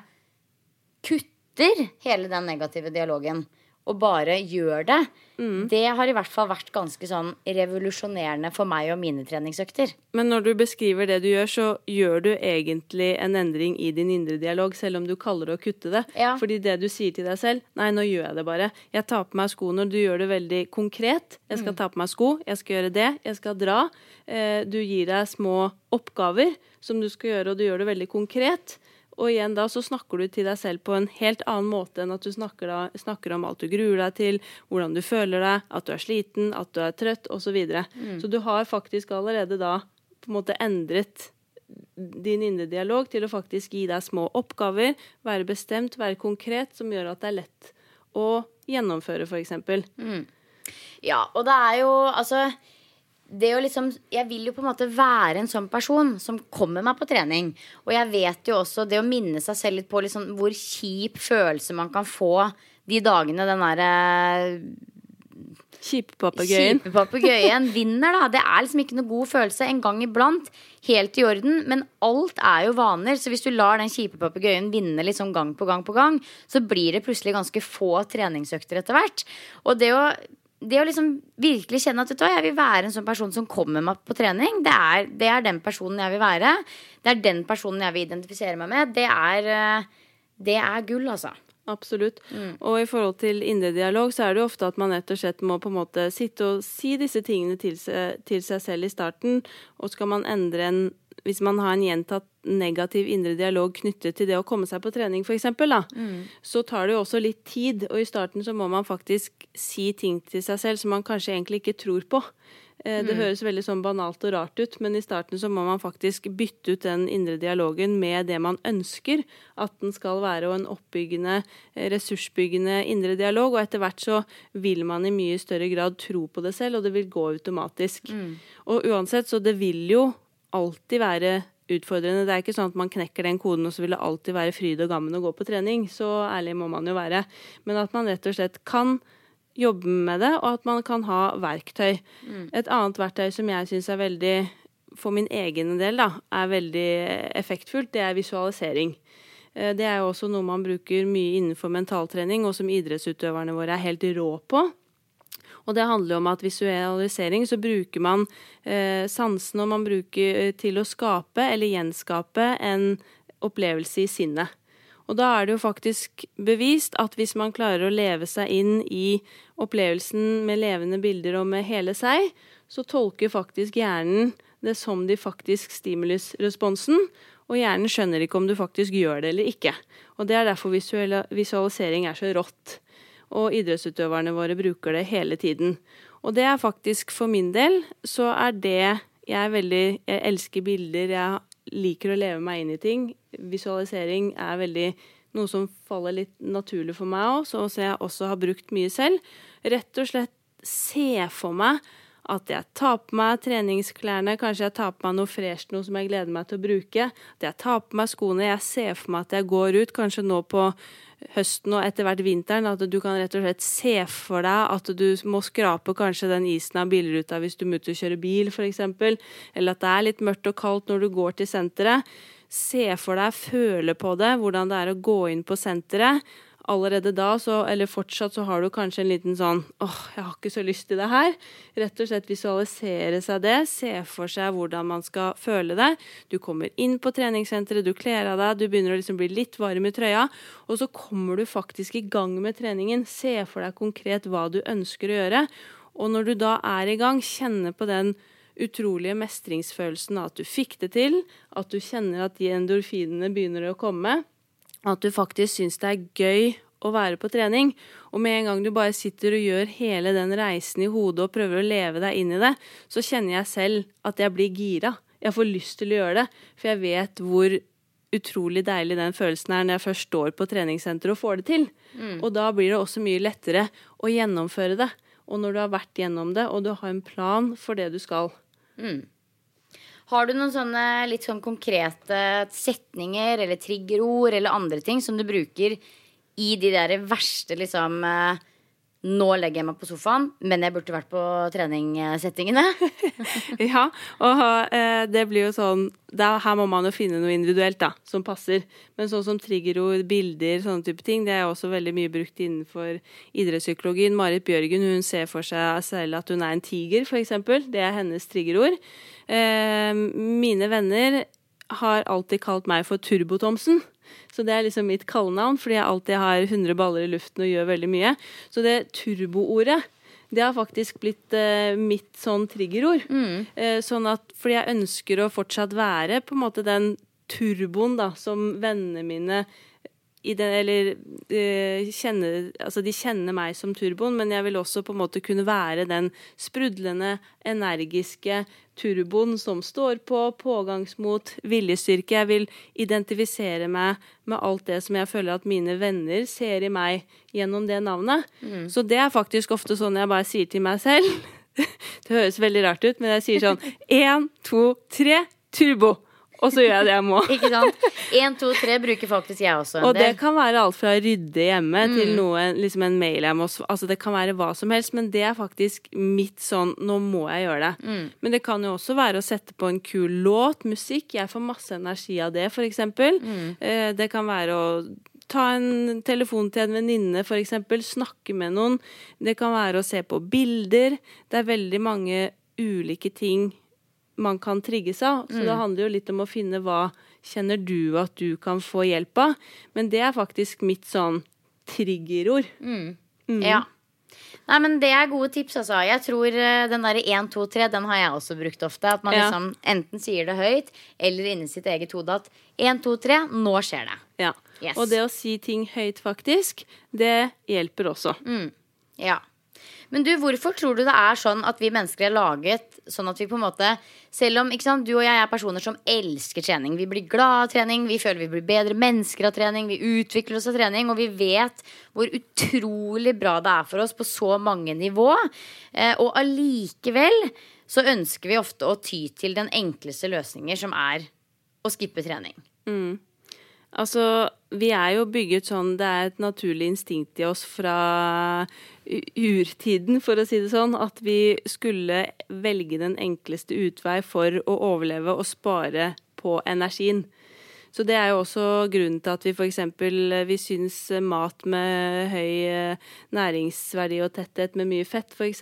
kutter hele den negative dialogen og bare gjør det, mm. det har i hvert fall vært ganske sånn revolusjonerende for meg og mine treningsøkter. Men når du beskriver det du gjør, så gjør du egentlig en endring i din indre dialog, selv om du kaller det å kutte det. Ja. Fordi det du sier til deg selv Nei, nå gjør jeg det bare. Jeg tar på meg skoene. du gjør det veldig konkret. Jeg skal mm. ta på meg sko, jeg skal gjøre det, jeg skal dra. Eh, du gir deg små oppgaver som du skal gjøre, og du gjør det veldig konkret. Og igjen da så snakker du til deg selv på en helt annen måte enn at du snakker, da, snakker om alt du gruer deg til, hvordan du føler deg, at du er sliten, at du er trøtt osv. Så, videre. mm. så du har faktisk allerede da på en måte endret din indre dialog til å faktisk gi deg små oppgaver, være bestemt, være konkret, som gjør at det er lett å gjennomføre, f.eks. Mm. Ja, og det er jo altså det å liksom Jeg vil jo på en måte være en sånn person som kommer meg på trening. Og jeg vet jo også det å minne seg selv litt på liksom hvor kjip følelse man kan få de dagene den derre Kjipepapegøyen. Kjipepapegøyen vinner, da. Det er liksom ikke noe god følelse en gang iblant. Helt i orden. Men alt er jo vaner. Så hvis du lar den kjipe papegøyen vinne liksom gang på gang på gang, så blir det plutselig ganske få treningsøkter etter hvert. Og det å det å liksom virkelig kjenne at vet du, jeg vil være en sånn person som kommer meg på trening, det er, det er, den personen jeg vil være. Det er den personen jeg vil identifisere meg med. Det er, eh, det er gull, altså. Absolutt. Mm. Og i forhold til indre dialog, så er det jo ofte at man rett og slett må på en måte sitte og si disse tingene til til seg selv i starten. Og skal man endre en hvis man har en gjentatt negativ indre dialog knyttet til det å komme seg på trening, f.eks., mm. så tar det jo også litt tid. Og i starten så må man faktisk si ting til seg selv som man kanskje egentlig ikke tror på. Eh, det mm. høres veldig sånn banalt og rart ut, men i starten så må man faktisk bytte ut den indre dialogen med det man ønsker at den skal være, og en oppbyggende, eh, ressursbyggende indre dialog. Og etter hvert så vil man i mye større grad tro på det selv, og det vil gå automatisk. Mm. Og uansett, så det vil jo alltid være utfordrende. Det er ikke sånn at man knekker den koden, og så vil det alltid være fryd og gammen å gå på trening. Så ærlig må man jo være. Men at man rett og slett kan jobbe med det, og at man kan ha verktøy. Mm. Et annet verktøy som jeg syns er veldig, for min egen del, da, er veldig effektfullt, det er visualisering. Eh, det er jo også noe man bruker mye innenfor mentaltrening, og som idrettsutøverne våre er helt rå på. Og det handler om at visualisering så bruker man eh, sansene, man bruker eh, til å skape eller gjenskape en opplevelse i sinnet. Og da er det jo faktisk bevist at hvis man klarer å leve seg inn i opplevelsen med levende bilder og med hele seg, så tolker faktisk hjernen det som de faktisk stimulusresponsen, og hjernen skjønner ikke om du faktisk gjør det eller ikke. Og det er derfor visualisering er så rått. Og idrettsutøverne våre bruker det hele tiden. Og det er faktisk for min del så er det Jeg veldig Jeg elsker bilder. Jeg liker å leve meg inn i ting. Visualisering er veldig noe som faller litt naturlig for meg òg, så jeg også har brukt mye selv. Rett og slett se for meg at jeg tar på meg treningsklærne, kanskje jeg tar på meg noe fresht, noe som jeg gleder meg til å bruke. At jeg tar på meg skoene, jeg ser for meg at jeg går ut, kanskje nå på høsten og etter hvert vinteren, at du kan rett og slett se for deg at du må skrape kanskje den isen av bilruta hvis du må ut og kjøre bil, f.eks., eller at det er litt mørkt og kaldt når du går til senteret. Se for deg, føle på det, hvordan det er å gå inn på senteret allerede da, så, eller fortsatt, så har du kanskje en liten sånn åh, jeg har ikke så lyst til det her. Rett og slett visualisere seg det, se for seg hvordan man skal føle det. Du kommer inn på treningssenteret, du kler av deg, du begynner å liksom bli litt varm i trøya, og så kommer du faktisk i gang med treningen. Se for deg konkret hva du ønsker å gjøre. Og når du da er i gang, kjenne på den utrolige mestringsfølelsen av at du fikk det til, at du kjenner at de endorfinene begynner å komme at du faktisk syns det er gøy å være på trening. Og med en gang du bare sitter og gjør hele den reisen i hodet og prøver å leve deg inn i det, så kjenner jeg selv at jeg blir gira. Jeg får lyst til å gjøre det, for jeg vet hvor utrolig deilig den følelsen er når jeg først står på treningssenteret og får det til. Mm. Og da blir det også mye lettere å gjennomføre det. Og når du har vært gjennom det, og du har en plan for det du skal. Mm. Har du noen sånne litt sånn konkrete setninger eller triggerord eller andre ting som du bruker i de der verste liksom eh, nå legger jeg meg på sofaen, men jeg burde vært på treningssettingene. ja, og eh, det blir jo sånn der, Her må man jo finne noe individuelt da, som passer. Men sånn som triggerord, bilder, sånne type ting, det er også veldig mye brukt innenfor idrettspsykologien. Marit Bjørgen hun ser for seg selv at hun er en tiger, f.eks. Det er hennes triggerord. Eh, mine venner har alltid kalt meg for Turbo-Thomsen. Så det er liksom mitt kallenavn, fordi jeg alltid har 100 baller i luften og gjør veldig mye. Så det turboordet det har faktisk blitt eh, mitt sånn triggerord. Mm. Eh, sånn at, fordi jeg ønsker å fortsatt være på en måte den turboen da, som vennene mine den, eller uh, kjenne, altså de kjenner meg som turboen, men jeg vil også på en måte kunne være den sprudlende, energiske turboen som står på, pågangsmot, viljestyrke. Jeg vil identifisere meg med alt det som jeg føler at mine venner ser i meg gjennom det navnet. Mm. Så det er faktisk ofte sånn jeg bare sier til meg selv. det høres veldig rart ut, men jeg sier sånn én, to, tre, turbo og så gjør jeg det jeg må. Ikke sant? Én, to, tre bruker faktisk jeg også. Og det kan være alt fra å rydde hjemme mm. til noe, liksom en mail jeg må Altså det kan være hva som helst, men det er faktisk mitt sånn Nå må jeg gjøre det. Mm. Men det kan jo også være å sette på en kul låt, musikk. Jeg får masse energi av det, for eksempel. Mm. Eh, det kan være å ta en telefon til en venninne, f.eks. Snakke med noen. Det kan være å se på bilder. Det er veldig mange ulike ting man kan trigges av. Så mm. det handler jo litt om å finne hva kjenner du at du kan få hjelp av. Men det er faktisk mitt sånn triggerord. Mm. Mm. Ja. Nei, men Det er gode tips, altså. Jeg tror uh, den derre 1, 2, 3, den har jeg også brukt ofte. At man ja. liksom enten sier det høyt eller inni sitt eget hode at 1, 2, 3, nå skjer det. Ja. Yes. Og det å si ting høyt, faktisk, det hjelper også. Mm. Ja. Men du, hvorfor tror du det er sånn at vi mennesker er laget sånn at vi på en måte Selv om sant, du og jeg er personer som elsker trening. Vi blir glad av trening, vi føler vi blir bedre mennesker av trening, vi utvikler oss av trening, og vi vet hvor utrolig bra det er for oss på så mange nivå. Eh, og allikevel så ønsker vi ofte å ty til den enkleste løsninger, som er å skippe trening. Mm. Altså, vi er jo bygget sånn Det er et naturlig instinkt i oss fra urtiden, for å si det sånn, at vi skulle velge den enkleste utvei for å overleve og spare på energien. Så det er jo også grunnen til at vi f.eks. vi syns mat med høy eh, næringsverdi og tetthet med mye fett, f.eks.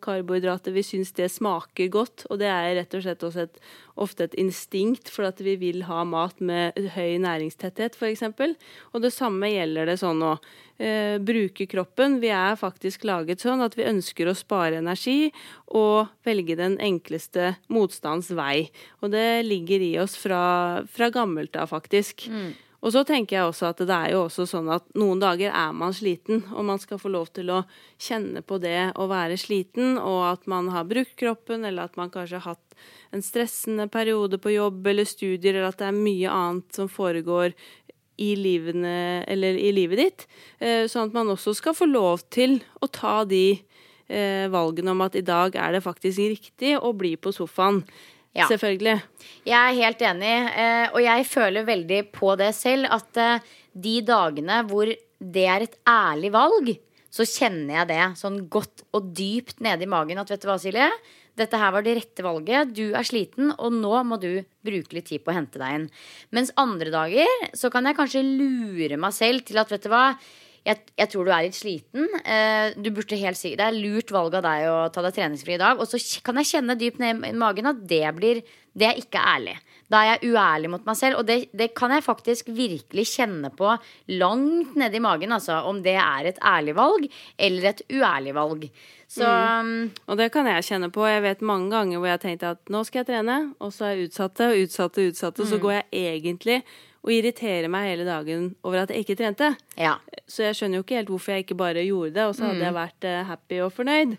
karbohydrater, vi syns det smaker godt. Og det er rett og slett også et, ofte et instinkt for at vi vil ha mat med høy næringstetthet, f.eks. Og det samme gjelder det sånn òg eh, bruke kroppen. Vi er faktisk laget sånn at vi ønsker å spare energi og velge den enkleste motstands vei. Og det ligger i oss fra, fra gammelt av, faktisk. Mm. Og så tenker jeg også at det er jo også sånn at noen dager er man sliten, og man skal få lov til å kjenne på det å være sliten, og at man har brukt kroppen, eller at man kanskje har hatt en stressende periode på jobb eller studier, eller at det er mye annet som foregår i, livene, i livet ditt. Eh, sånn at man også skal få lov til å ta de eh, valgene om at i dag er det faktisk riktig å bli på sofaen. Ja. Selvfølgelig. Jeg er helt enig, eh, og jeg føler veldig på det selv at de dagene hvor det er et ærlig valg, så kjenner jeg det sånn godt og dypt nede i magen at vet du hva, Silje? Dette her var det rette valget. Du er sliten, og nå må du bruke litt tid på å hente deg inn. Mens andre dager så kan jeg kanskje lure meg selv til at vet du hva jeg, jeg, tror du er litt sliten. Eh, du burde helt si Det er lurt valg av deg å ta deg treningsfri i dag. Og så kan jeg kjenne dypt ned i magen at det blir Det er ikke ærlig. Da er jeg uærlig mot meg selv. Og det, det kan jeg faktisk virkelig kjenne på langt nede i magen, altså. Om det er et ærlig valg eller et uærlig valg. Så, mm. Um, og det kan jeg kjenne på. Jeg vet mange ganger hvor jeg har tenkt at nå skal jeg trene, og så er jeg utsatt og utsatt og utsatt og mm. så går jeg egentlig og irriterer meg hele dagen over at jeg ikke trente. Ja. Så jeg skjønner jo ikke helt hvorfor jeg ikke bare gjorde det, og så hadde mm. jeg vært uh, happy og fornøyd.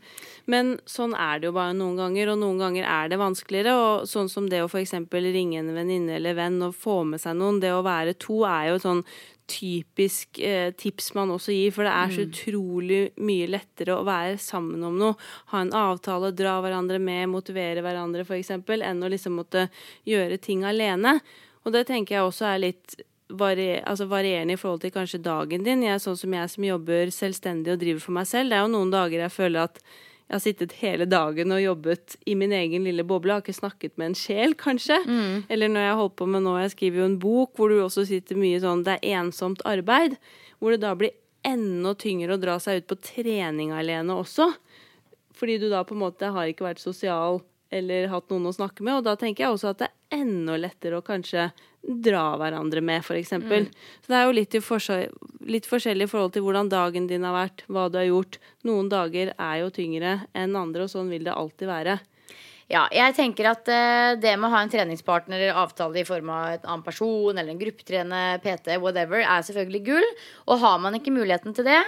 Men sånn er det jo bare noen ganger, og noen ganger er det vanskeligere. Og sånn som det å f.eks. ringe en venninne eller venn og få med seg noen, det å være to er jo sånn typisk eh, tips man også gir, for det er så mm. utrolig mye lettere å være sammen om noe. Ha en avtale, dra hverandre med, motivere hverandre f.eks., enn å liksom måtte gjøre ting alene. Og det tenker jeg også er litt varier, altså varierende i forhold til kanskje dagen din. Jeg er sånn som jeg som jobber selvstendig og driver for meg selv. Det er jo noen dager jeg føler at jeg har sittet hele dagen og jobbet i min egen lille boble. Jeg Har ikke snakket med en sjel, kanskje. Mm. Eller når jeg holder på med nå, jeg skriver jo en bok hvor du også sitter mye sånn Det er ensomt arbeid. Hvor det da blir enda tyngre å dra seg ut på trening alene også. Fordi du da på en måte har ikke vært sosial eller hatt noen å snakke med. Og da tenker jeg også at det er enda lettere å kanskje dra hverandre med, f.eks. Mm. Så det er jo litt, litt, forskjellig i forhold til hvordan dagen din har vært, hva du har gjort. Noen dager er jo tyngre enn andre, og sånn vil det alltid være. Ja, jeg tenker at uh, det med å ha en treningspartner eller avtale i form av en annen person eller en gruppetrener, PT, whatever, er selvfølgelig gull. Og har man ikke muligheten til det,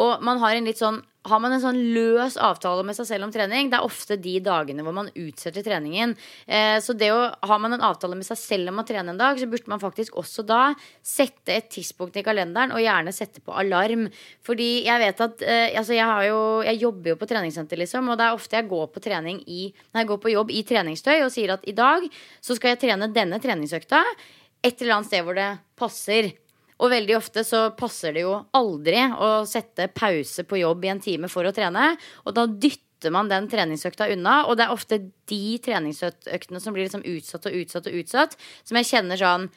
og man har en litt sånn har man en sånn løs avtale med seg selv om trening, det er ofte de dagene hvor man utsetter treningen. Eh, så det å Har man en avtale med seg selv om å trene en dag, så burde man faktisk også da sette et tidspunkt i kalenderen, og gjerne sette på alarm. Fordi jeg vet at eh, Altså, jeg, jo, jeg jobber jo på treningssenter, liksom, og det er ofte jeg går på i nei, går på jobb i treningstøy og sier at i dag så skal jeg trene denne treningsøkta et eller annet sted hvor det passer. Og veldig ofte så passer det jo aldri å sette pause på jobb i en time for å trene. Og da dytter man den treningsøkta unna. Og det er ofte de treningsøktene som blir liksom utsatt og utsatt og utsatt, som jeg kjenner sånn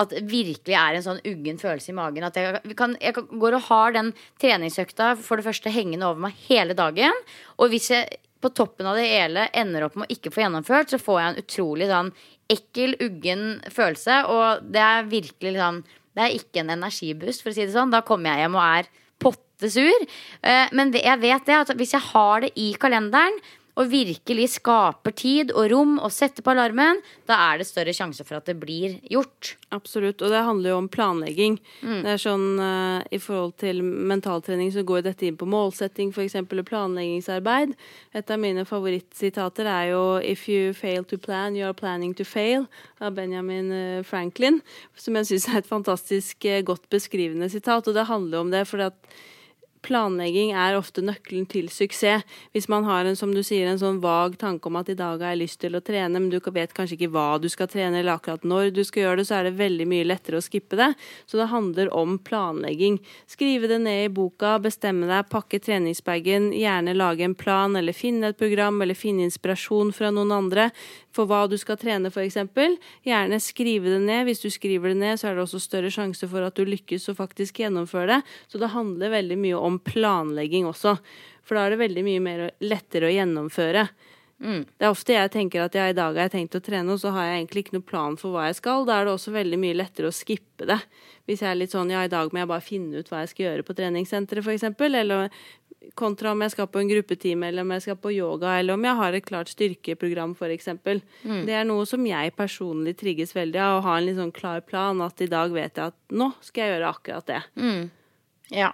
at virkelig er en sånn uggen følelse i magen. At jeg, kan, jeg går og har den treningsøkta for det første hengende over meg hele dagen. Og hvis jeg på toppen av det hele ender opp med å ikke få gjennomført, så får jeg en utrolig sånn ekkel, uggen følelse. Og det er virkelig sånn det er ikke en energiboost, for å si det sånn. Da kommer jeg hjem og er pottesur. Eh, men jeg vet det at hvis jeg har det i kalenderen, og virkelig skaper tid og rom og setter på alarmen, da er det større sjanse for at det blir gjort. Absolutt. Og det handler jo om planlegging. Mm. Det er sånn uh, I forhold til mentaltrening så går dette inn på målsetting, f.eks. planleggingsarbeid. Et av mine favorittsitater er jo 'If you fail to plan, you are planning to fail' av Benjamin uh, Franklin. Som jeg syns er et fantastisk uh, godt beskrivende sitat. Og det handler om det for at planlegging er ofte nøkkelen til suksess. Hvis man har en som du sier, en sånn vag tanke om at i dag har jeg lyst til å trene, men du vet kanskje ikke hva du skal trene, eller akkurat når du skal gjøre det, så er det veldig mye lettere å skippe det. Så det handler om planlegging. Skrive det ned i boka, bestemme deg, pakke treningsbagen, gjerne lage en plan, eller finne et program, eller finne inspirasjon fra noen andre for hva du skal trene, f.eks. Gjerne skrive det ned. Hvis du skriver det ned, så er det også større sjanse for at du lykkes å faktisk gjennomføre det. Så det handler veldig mye om planlegging også. For da er det veldig mye mer lettere å gjennomføre. Mm. Det er ofte jeg tenker at ja, i dag har jeg tenkt å trene, og så har jeg egentlig ikke noe plan for hva jeg skal. Da er det også veldig mye lettere å skippe det. Hvis jeg er litt sånn ja, i dag må jeg bare finne ut hva jeg skal gjøre på treningssenteret, f.eks. Eller kontra om jeg skal på en gruppetime, eller om jeg skal på yoga, eller om jeg har et klart styrkeprogram, f.eks. Mm. Det er noe som jeg personlig trigges veldig av, å ha en litt sånn klar plan. At i dag vet jeg at nå skal jeg gjøre akkurat det. Mm. Ja.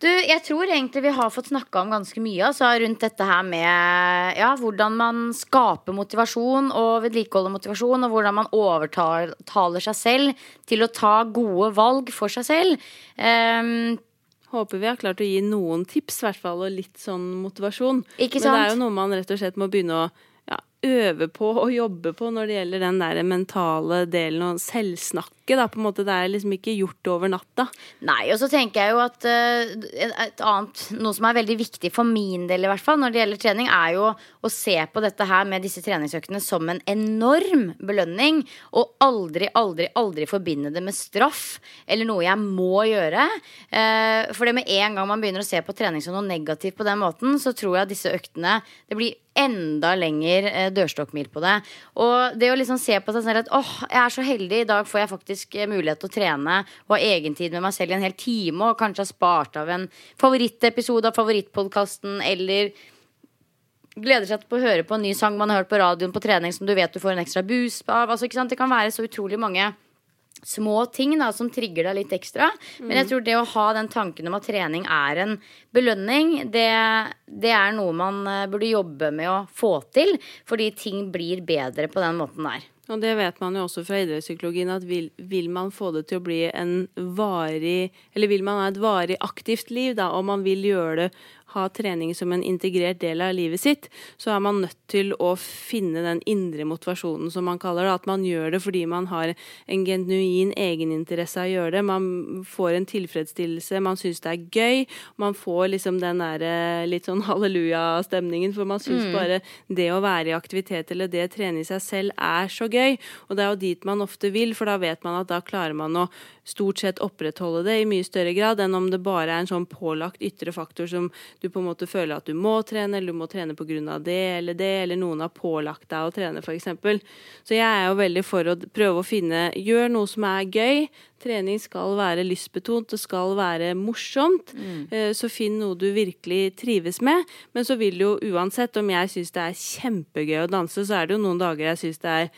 Du, jeg tror egentlig vi har fått snakka om ganske mye altså, rundt dette her med ja, hvordan man skaper motivasjon og vedlikeholder motivasjon, og hvordan man overtaler seg selv til å ta gode valg for seg selv. Um, Håper vi har klart å gi noen tips, i hvert fall, og litt sånn motivasjon. Ikke sant? Men det er jo noe man rett og slett må begynne å ja, øve på og jobbe på når det gjelder den der mentale delen og selvsnakket. da. på en måte Det er liksom ikke gjort over natta. Nei, og så tenker jeg jo at uh, et annet, noe som er veldig viktig for min del i hvert fall når det gjelder trening, er jo å se på dette her med disse treningsøktene som en enorm belønning. Og aldri, aldri, aldri forbinde det med straff eller noe jeg må gjøre. Uh, for det med en gang man begynner å se på trening som noe negativt på den måten, så tror jeg at disse øktene Det blir enda lenger uh, dørstokkmil på det. Og det å liksom se på seg selv at åh, jeg er så heldig, i dag får jeg faktisk faktisk mulighet til å trene og ha egentid med meg selv i en hel time, og kanskje ha spart av en favorittepisode av favorittpodkasten, eller gleder seg til å høre på en ny sang man har hørt på radioen på trening som du vet du får en ekstra boost av. Altså, det kan være så utrolig mange små ting da, som trigger deg litt ekstra. Mm. Men jeg tror det å ha den tanken om at trening er en belønning, det, det, er noe man eh, burde jobbe med å få til. Fordi ting blir bedre på den måten der. Og det vet man jo også fra idrettspsykologien, at vil, vil, man få det til å bli en varig Eller vil man ha et varig aktivt liv, da, og man vil gjøre det ha trening som en integrert del av livet sitt, så er man nødt til å finne den indre motivasjonen, som man kaller det. At man gjør det fordi man har en genuin egeninteresse av å gjøre det. Man får en tilfredsstillelse, man syns det er gøy. Man får liksom den der eh, litt sånn halleluja-stemningen, for man syns mm. bare det å være i aktivitet eller det å trene i seg selv er så gøy. Og det er jo dit man ofte vil, for da vet man at da klarer man å stort sett opprettholde det i mye større grad enn om det bare er en sånn pålagt ytre faktor som du på en måte føler at du må trene, eller du må trene pga. det eller det, eller noen har pålagt deg å trene, f.eks. Så jeg er jo veldig for å prøve å finne Gjør noe som er gøy. Trening skal være lystbetont, det skal være morsomt. Mm. Eh, så finn noe du virkelig trives med. Men så vil jo uansett om jeg syns det er kjempegøy å danse, så er det jo noen dager jeg syns det er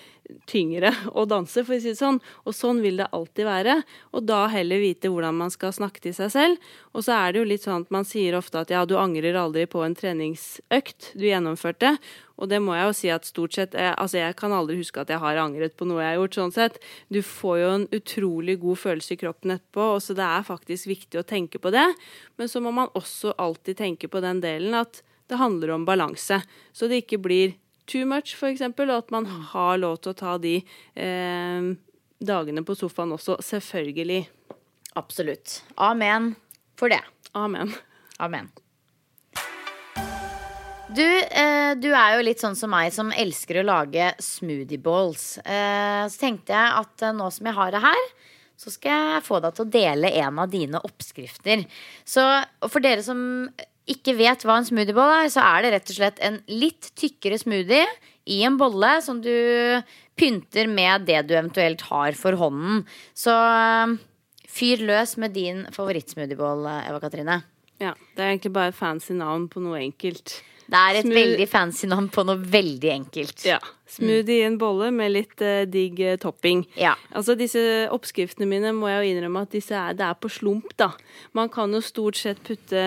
tyngre å danse, for å si det sånn. Og sånn vil det alltid være. Og da heller vite hvordan man skal snakke til seg selv. Og så er det jo litt sånn at man sier ofte at ja, du angrer aldri på en treningsøkt du gjennomførte. Og det må jeg jo si at stort sett jeg, Altså, jeg kan aldri huske at jeg har angret på noe jeg har gjort, sånn sett. Du får jo en utrolig god følelse i kroppen etterpå, og så det er faktisk viktig å tenke på det. Men så må man også alltid tenke på den delen at det handler om balanse. Så det ikke blir too much, f.eks., og at man har lov til å ta de eh, dagene på sofaen også. Selvfølgelig. Absolutt. Amen for det. Amen. Amen. Du, eh, du, er jo litt sånn som meg som elsker å lage smoothie balls. Eh, så tenkte jeg at eh, nå som jeg har det her, så skal jeg få deg til å dele en av dine oppskrifter. Så for dere som ikke vet hva en smoothieball er, så er det rett og slett en litt tykkere smoothie i en bolle som du pynter med det du eventuelt har for hånden. Så fyr løs med din favorittsmoothieball, Eva Katrine. Ja, det er egentlig bare fancy navn på noe enkelt. Det er et Smooth... veldig fancy navn på noe veldig enkelt. Ja. Smoothie i en bolle med litt uh, digg uh, topping. Ja. Altså Disse oppskriftene mine må jeg jo innrømme at disse er, det er på slump, da. Man kan jo stort sett putte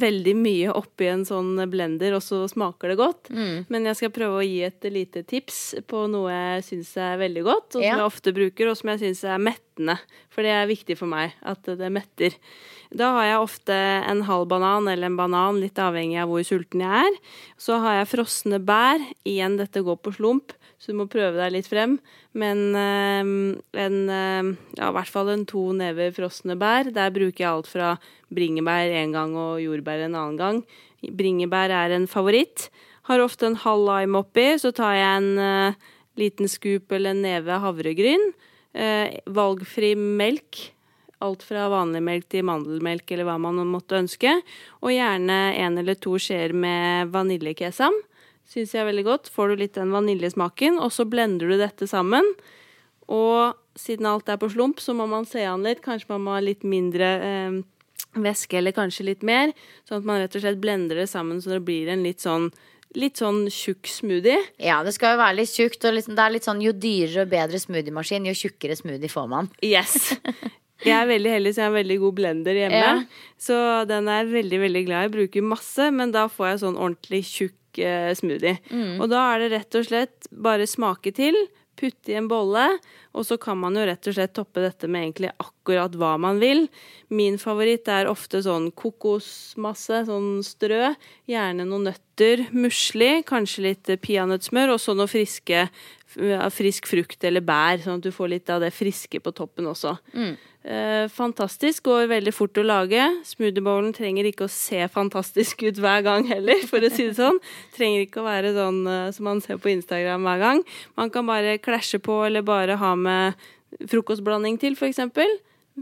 veldig mye oppi en sånn blender, og så smaker det godt. Mm. Men jeg skal prøve å gi et lite tips på noe jeg syns er veldig godt, og som ja. jeg ofte bruker, og som jeg syns er mettende. For det er viktig for meg at det metter. Da har jeg ofte en halv banan eller en banan, litt avhengig av hvor sulten jeg er. Så har jeg frosne bær. Igjen, dette går på slump, så du må prøve deg litt frem. Men øh, en øh, Ja, i hvert fall en to never frosne bær. Der bruker jeg alt fra bringebær en gang og jordbær en annen gang. Bringebær er en favoritt. Har ofte en halv lime oppi. Så tar jeg en øh, liten scoop eller en neve havregryn. valgfri melk alt fra vanlig melk til mandelmelk eller hva man måtte ønske. Og gjerne en eller to skjeer med vaniljekesam. Syns jeg er veldig godt. Får du litt den vaniljesmaken, og så blender du dette sammen. Og siden alt er på slump, så må man se an litt. Kanskje man må ha litt mindre eh, væske, eller kanskje litt mer. Sånn at man rett og slett blender det sammen så det blir en litt sånn litt sånn tjukk smoothie. Ja, det skal jo være litt tjukt. Og liksom, det er litt sånn jo dyrere og bedre smoothiemaskin, jo tjukkere smoothie får man. Yes. Jeg er veldig heldig, så jeg har en veldig god blender hjemme. Ja. Så den er jeg veldig veldig glad i. Bruker masse, men da får jeg sånn ordentlig tjukk eh, smoothie. Mm. Og da er det rett og slett bare smake til, putte i en bolle, og så kan man jo rett og slett toppe dette med egentlig akkurat hva man vil. Min favoritt er ofte sånn kokosmasse, sånn strø. Gjerne noen nøtter, musli, kanskje litt peanøttsmør, og så noe friske, frisk frukt eller bær, sånn at du får litt av det friske på toppen også. Mm. Eh, fantastisk. Går veldig fort å lage. Smoothiebowlen trenger ikke å se fantastisk ut hver gang heller, for å si det sånn. Trenger ikke å være sånn uh, som man ser på Instagram hver gang. Man kan bare klasje på, eller bare ha med frokostblanding til, f.eks.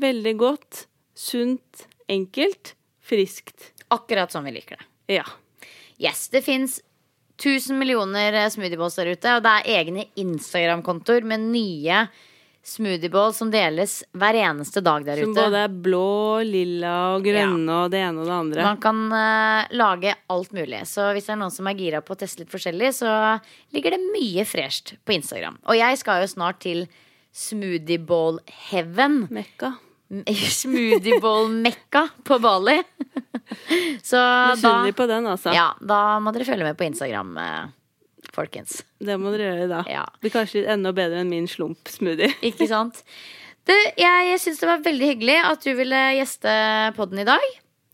Veldig godt. Sunt. Enkelt. Friskt. Akkurat som vi liker det. Ja. Yes, det fins 1000 millioner smoothiebowls der ute, og det er egne Instagram-kontoer med nye smoothieball som deles hver eneste dag der som ute. Som både er blå, lilla og grønne ja. og det ene og det andre. Man kan uh, lage alt mulig. Så hvis det er noen som er gira på å teste litt forskjellig, så ligger det mye fresht på Instagram. Og jeg skal jo snart til smoothieball heaven. Mekka. Smoothieball-mekka på Bali. så Misunnelig på den, altså. Ja, da må dere følge med på Instagram. Uh, folkens. Det må dere gjøre da. Ja. Det blir kanskje enda bedre enn min slump-smoothie. Ikke sant. Du, jeg syns det var veldig hyggelig at du ville gjeste podden i dag.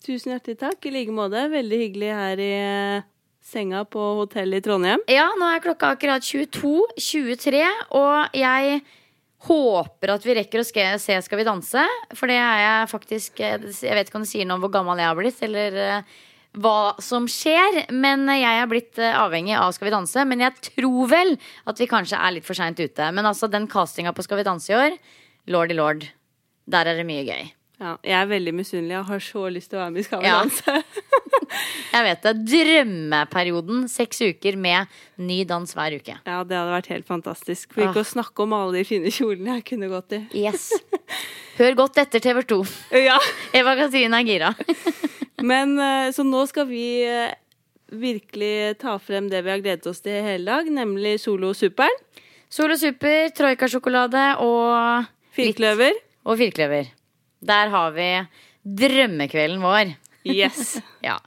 Tusen hjertelig takk. I like måte. Veldig hyggelig her i eh, senga på hotellet i Trondheim. Ja, nå er klokka akkurat 22.23, og jeg håper at vi rekker å se Skal vi danse. For det er jeg faktisk eh, Jeg vet ikke om det sier noe om hvor gammel jeg har blitt, eller eh, hva som skjer. Men jeg er blitt eh, avhengig av Skal vi danse. Men jeg tror vel at vi kanskje er litt for seint ute. Men altså, den castinga på Skal vi danse i år, lordy lord, der er det mye gøy. Ja, jeg er veldig misunnelig. Jeg har så lyst til å være med i Skal vi ja. danse. jeg vet det. Drømmeperioden. Seks uker med ny dans hver uke. Ja, det hadde vært helt fantastisk. For ikke å snakke om alle de fine kjolene jeg kunne gått i. yes. Hør godt etter TV2. Ja. Eva Katrine er gira. Men eh, så nå skal vi eh, virkelig ta frem det vi har gledet oss til hele dag, nemlig Solo Superen. Solo Super, Troika-sjokolade og Firkløver. Og firkløver. Der har vi drømmekvelden vår. Yes. ja.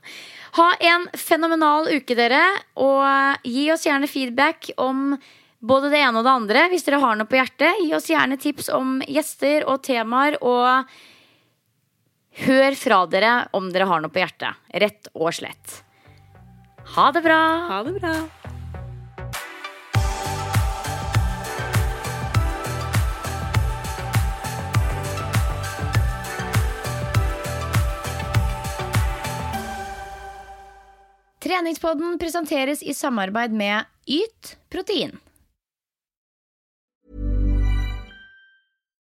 Ha en fenomenal uke, dere. Og gi oss gjerne feedback om både det ene og det andre. Hvis dere har noe på hjertet, gi oss gjerne tips om gjester og temaer. Og Hør fra dere om dere har noe på hjertet. Rett og slett. Ha det bra. Ha det bra. Treningspodden presenteres i samarbeid med Yt protein.